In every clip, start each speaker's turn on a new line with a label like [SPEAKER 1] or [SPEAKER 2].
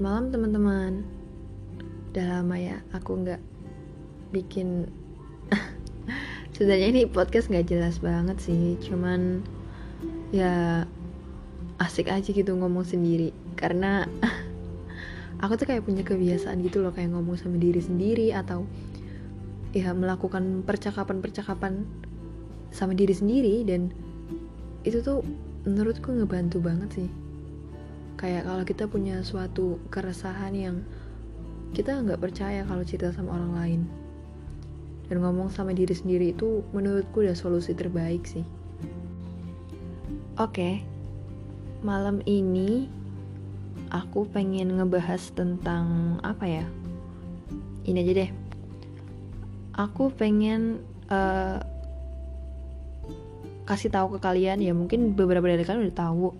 [SPEAKER 1] Malam teman-teman. Udah lama ya aku nggak bikin Sebenarnya ini podcast nggak jelas banget sih Cuman ya asik aja gitu ngomong sendiri. Karena aku tuh kayak punya kebiasaan gitu loh Kayak ngomong sama diri sendiri atau ya melakukan percakapan-percakapan sama diri sendiri. Dan itu tuh menurutku ngebantu banget sih kayak kalau kita punya suatu keresahan yang kita nggak percaya kalau cerita sama orang lain. Dan ngomong sama diri sendiri itu menurutku udah solusi terbaik sih. Oke okay. malam ini aku pengen ngebahas tentang apa ya? Ini aja deh. Aku pengen uh, kasih tahu ke kalian ya mungkin beberapa dari kalian udah tahu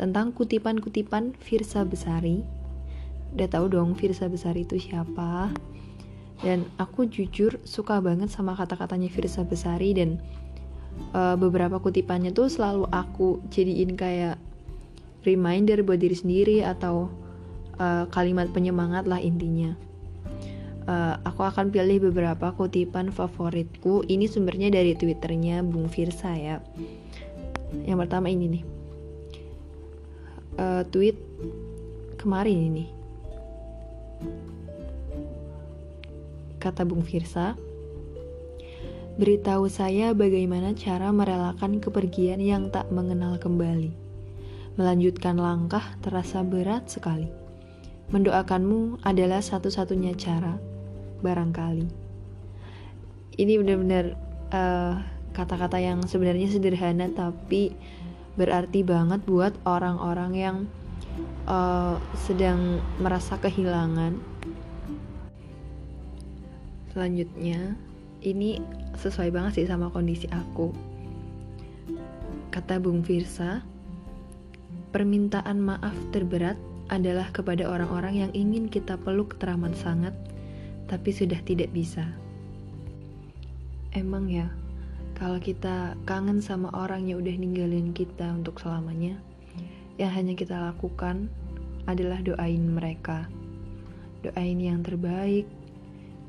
[SPEAKER 1] tentang kutipan-kutipan Firsa Besari. Udah tahu dong Firsa Besari itu siapa? Dan aku jujur suka banget sama kata-katanya Firsa Besari dan uh, beberapa kutipannya tuh selalu aku jadiin kayak reminder buat diri sendiri atau uh, kalimat penyemangat lah intinya. Uh, aku akan pilih beberapa kutipan favoritku. Ini sumbernya dari twitternya Bung Firsa ya. Yang pertama ini nih uh, tweet kemarin ini. Kata Bung Firsa, beritahu saya bagaimana cara merelakan kepergian yang tak mengenal kembali. Melanjutkan langkah terasa berat sekali. Mendoakanmu adalah satu-satunya cara, barangkali. Ini benar-benar uh, kata-kata yang sebenarnya sederhana tapi berarti banget buat orang-orang yang uh, sedang merasa kehilangan. Selanjutnya, ini sesuai banget sih sama kondisi aku. Kata Bung Firsa, permintaan maaf terberat adalah kepada orang-orang yang ingin kita peluk teramat sangat, tapi sudah tidak bisa. Emang ya, kalau kita kangen sama orang yang udah ninggalin kita untuk selamanya, yang hanya kita lakukan adalah doain mereka. Doain yang terbaik,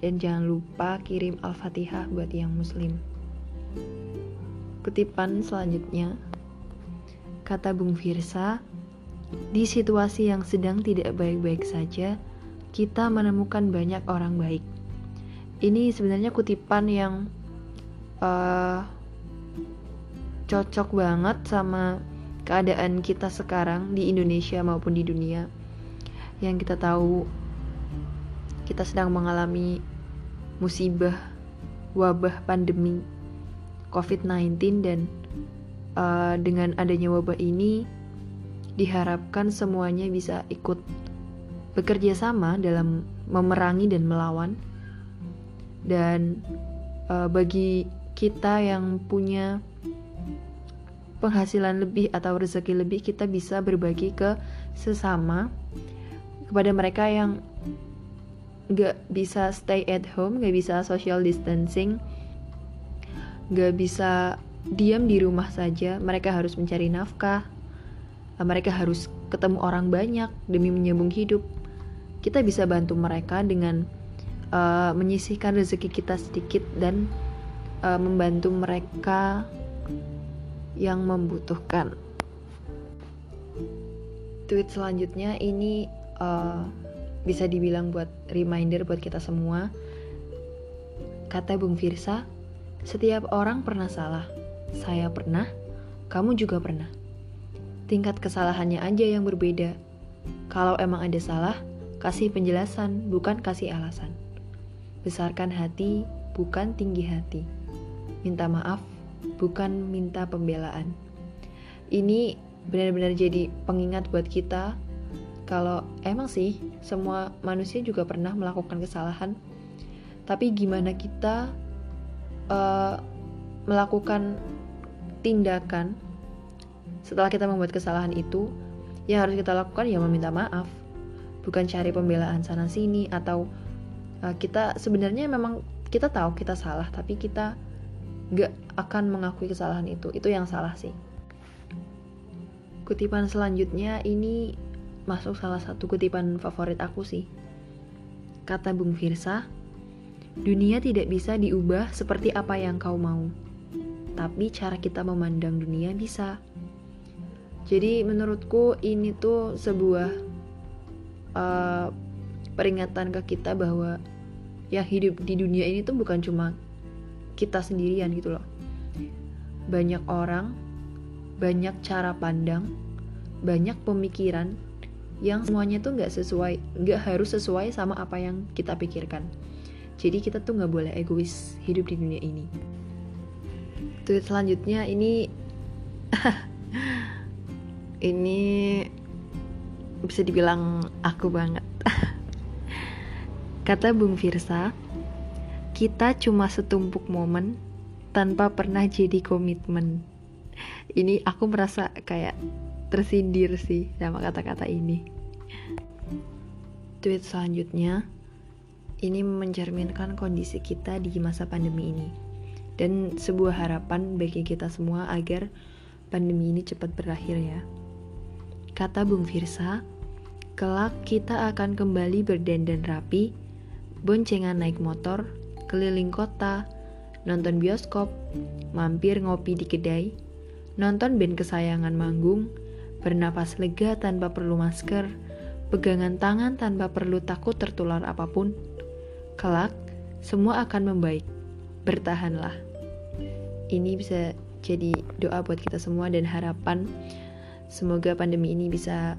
[SPEAKER 1] dan jangan lupa kirim Al-Fatihah buat yang muslim. Kutipan selanjutnya, kata Bung Firsa, di situasi yang sedang tidak baik-baik saja, kita menemukan banyak orang baik. Ini sebenarnya kutipan yang uh, cocok banget sama keadaan kita sekarang di Indonesia maupun di dunia. Yang kita tahu kita sedang mengalami musibah wabah pandemi COVID-19 dan uh, dengan adanya wabah ini diharapkan semuanya bisa ikut bekerja sama dalam memerangi dan melawan. Dan uh, bagi kita yang punya penghasilan lebih atau rezeki lebih kita bisa berbagi ke sesama kepada mereka yang gak bisa stay at home, gak bisa social distancing, gak bisa diam di rumah saja, mereka harus mencari nafkah, mereka harus ketemu orang banyak demi menyambung hidup. Kita bisa bantu mereka dengan uh, menyisihkan rezeki kita sedikit dan uh, membantu mereka yang membutuhkan. Tweet selanjutnya ini uh, bisa dibilang buat reminder buat kita semua. Kata Bung Firsa, setiap orang pernah salah. Saya pernah, kamu juga pernah. Tingkat kesalahannya aja yang berbeda. Kalau emang ada salah, kasih penjelasan, bukan kasih alasan. Besarkan hati, bukan tinggi hati minta maaf, bukan minta pembelaan. Ini benar-benar jadi pengingat buat kita. Kalau emang sih semua manusia juga pernah melakukan kesalahan, tapi gimana kita uh, melakukan tindakan setelah kita membuat kesalahan itu, yang harus kita lakukan ya meminta maaf, bukan cari pembelaan sana sini atau uh, kita sebenarnya memang kita tahu kita salah, tapi kita gak akan mengakui kesalahan itu itu yang salah sih kutipan selanjutnya ini masuk salah satu kutipan favorit aku sih. Kata Bung Firsa, dunia tidak bisa diubah seperti apa yang kau mau. Tapi cara kita memandang dunia bisa. Jadi menurutku ini tuh sebuah uh, peringatan ke kita bahwa yang hidup di dunia ini tuh bukan cuma kita sendirian gitu loh. Banyak orang, banyak cara pandang, banyak pemikiran yang semuanya tuh nggak sesuai, nggak harus sesuai sama apa yang kita pikirkan. Jadi kita tuh nggak boleh egois hidup di dunia ini. Tweet selanjutnya ini ini bisa dibilang aku banget. Kata Bung Firsa, kita cuma setumpuk momen tanpa pernah jadi komitmen. Ini aku merasa kayak tersindir sih sama kata-kata ini. Tweet selanjutnya, ini mencerminkan kondisi kita di masa pandemi ini dan sebuah harapan bagi kita semua agar pandemi ini cepat berakhir ya. Kata Bung Firsa, kelak kita akan kembali berdandan rapi, boncengan naik motor, keliling kota, nonton bioskop, mampir ngopi di kedai, nonton band kesayangan manggung, bernapas lega tanpa perlu masker, pegangan tangan tanpa perlu takut tertular apa pun. Kelak, semua akan membaik. Bertahanlah. Ini bisa jadi doa buat kita semua dan harapan semoga pandemi ini bisa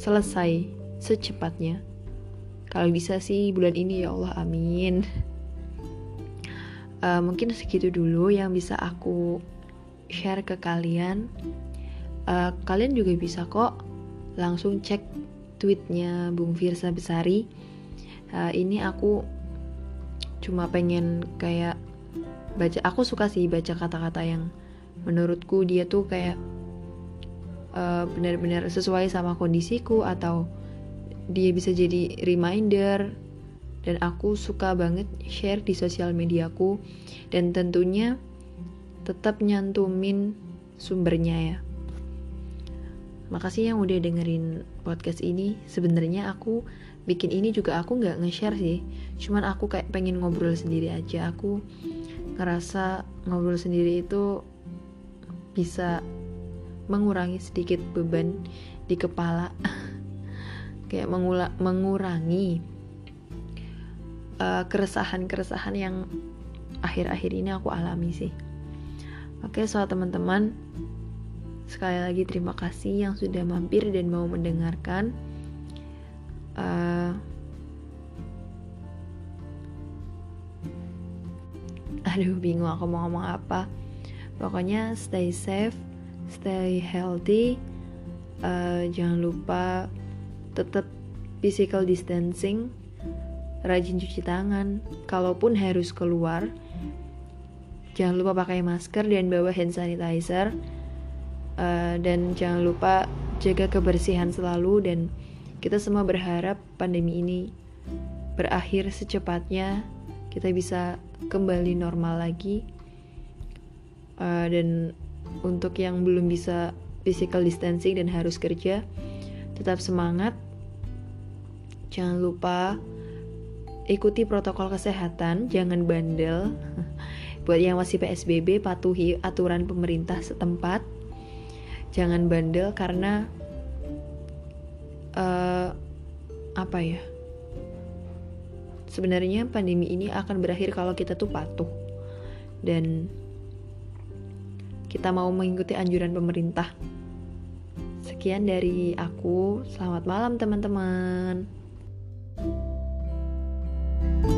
[SPEAKER 1] selesai secepatnya. Kalau bisa sih bulan ini ya Allah, amin. Uh, mungkin segitu dulu yang bisa aku share ke kalian. Uh, kalian juga bisa kok langsung cek tweetnya Bung Firsa Besari. Uh, ini aku cuma pengen kayak baca aku suka sih baca kata-kata yang menurutku dia tuh kayak uh, benar-benar sesuai sama kondisiku atau dia bisa jadi reminder dan aku suka banget share di sosial mediaku dan tentunya tetap nyantumin sumbernya ya Makasih yang udah dengerin podcast ini. Sebenarnya aku bikin ini juga aku nggak nge-share sih. Cuman aku kayak pengen ngobrol sendiri aja. Aku ngerasa ngobrol sendiri itu bisa mengurangi sedikit beban di kepala. kayak mengula mengurangi uh, keresahan-keresahan yang akhir-akhir ini aku alami sih. Oke, soal teman-teman, Sekali lagi terima kasih yang sudah mampir dan mau mendengarkan. Uh, aduh bingung aku mau ngomong apa. Pokoknya stay safe, stay healthy. Uh, jangan lupa tetap physical distancing, rajin cuci tangan. Kalaupun harus keluar, jangan lupa pakai masker dan bawa hand sanitizer. Uh, dan jangan lupa jaga kebersihan selalu dan kita semua berharap pandemi ini berakhir secepatnya kita bisa kembali normal lagi. Uh, dan untuk yang belum bisa physical distancing dan harus kerja tetap semangat. Jangan lupa ikuti protokol kesehatan jangan bandel. Buat yang masih PSBB patuhi aturan pemerintah setempat. Jangan bandel karena uh, apa ya? Sebenarnya pandemi ini akan berakhir kalau kita tuh patuh. Dan kita mau mengikuti anjuran pemerintah. Sekian dari aku. Selamat malam teman-teman. thank you thank you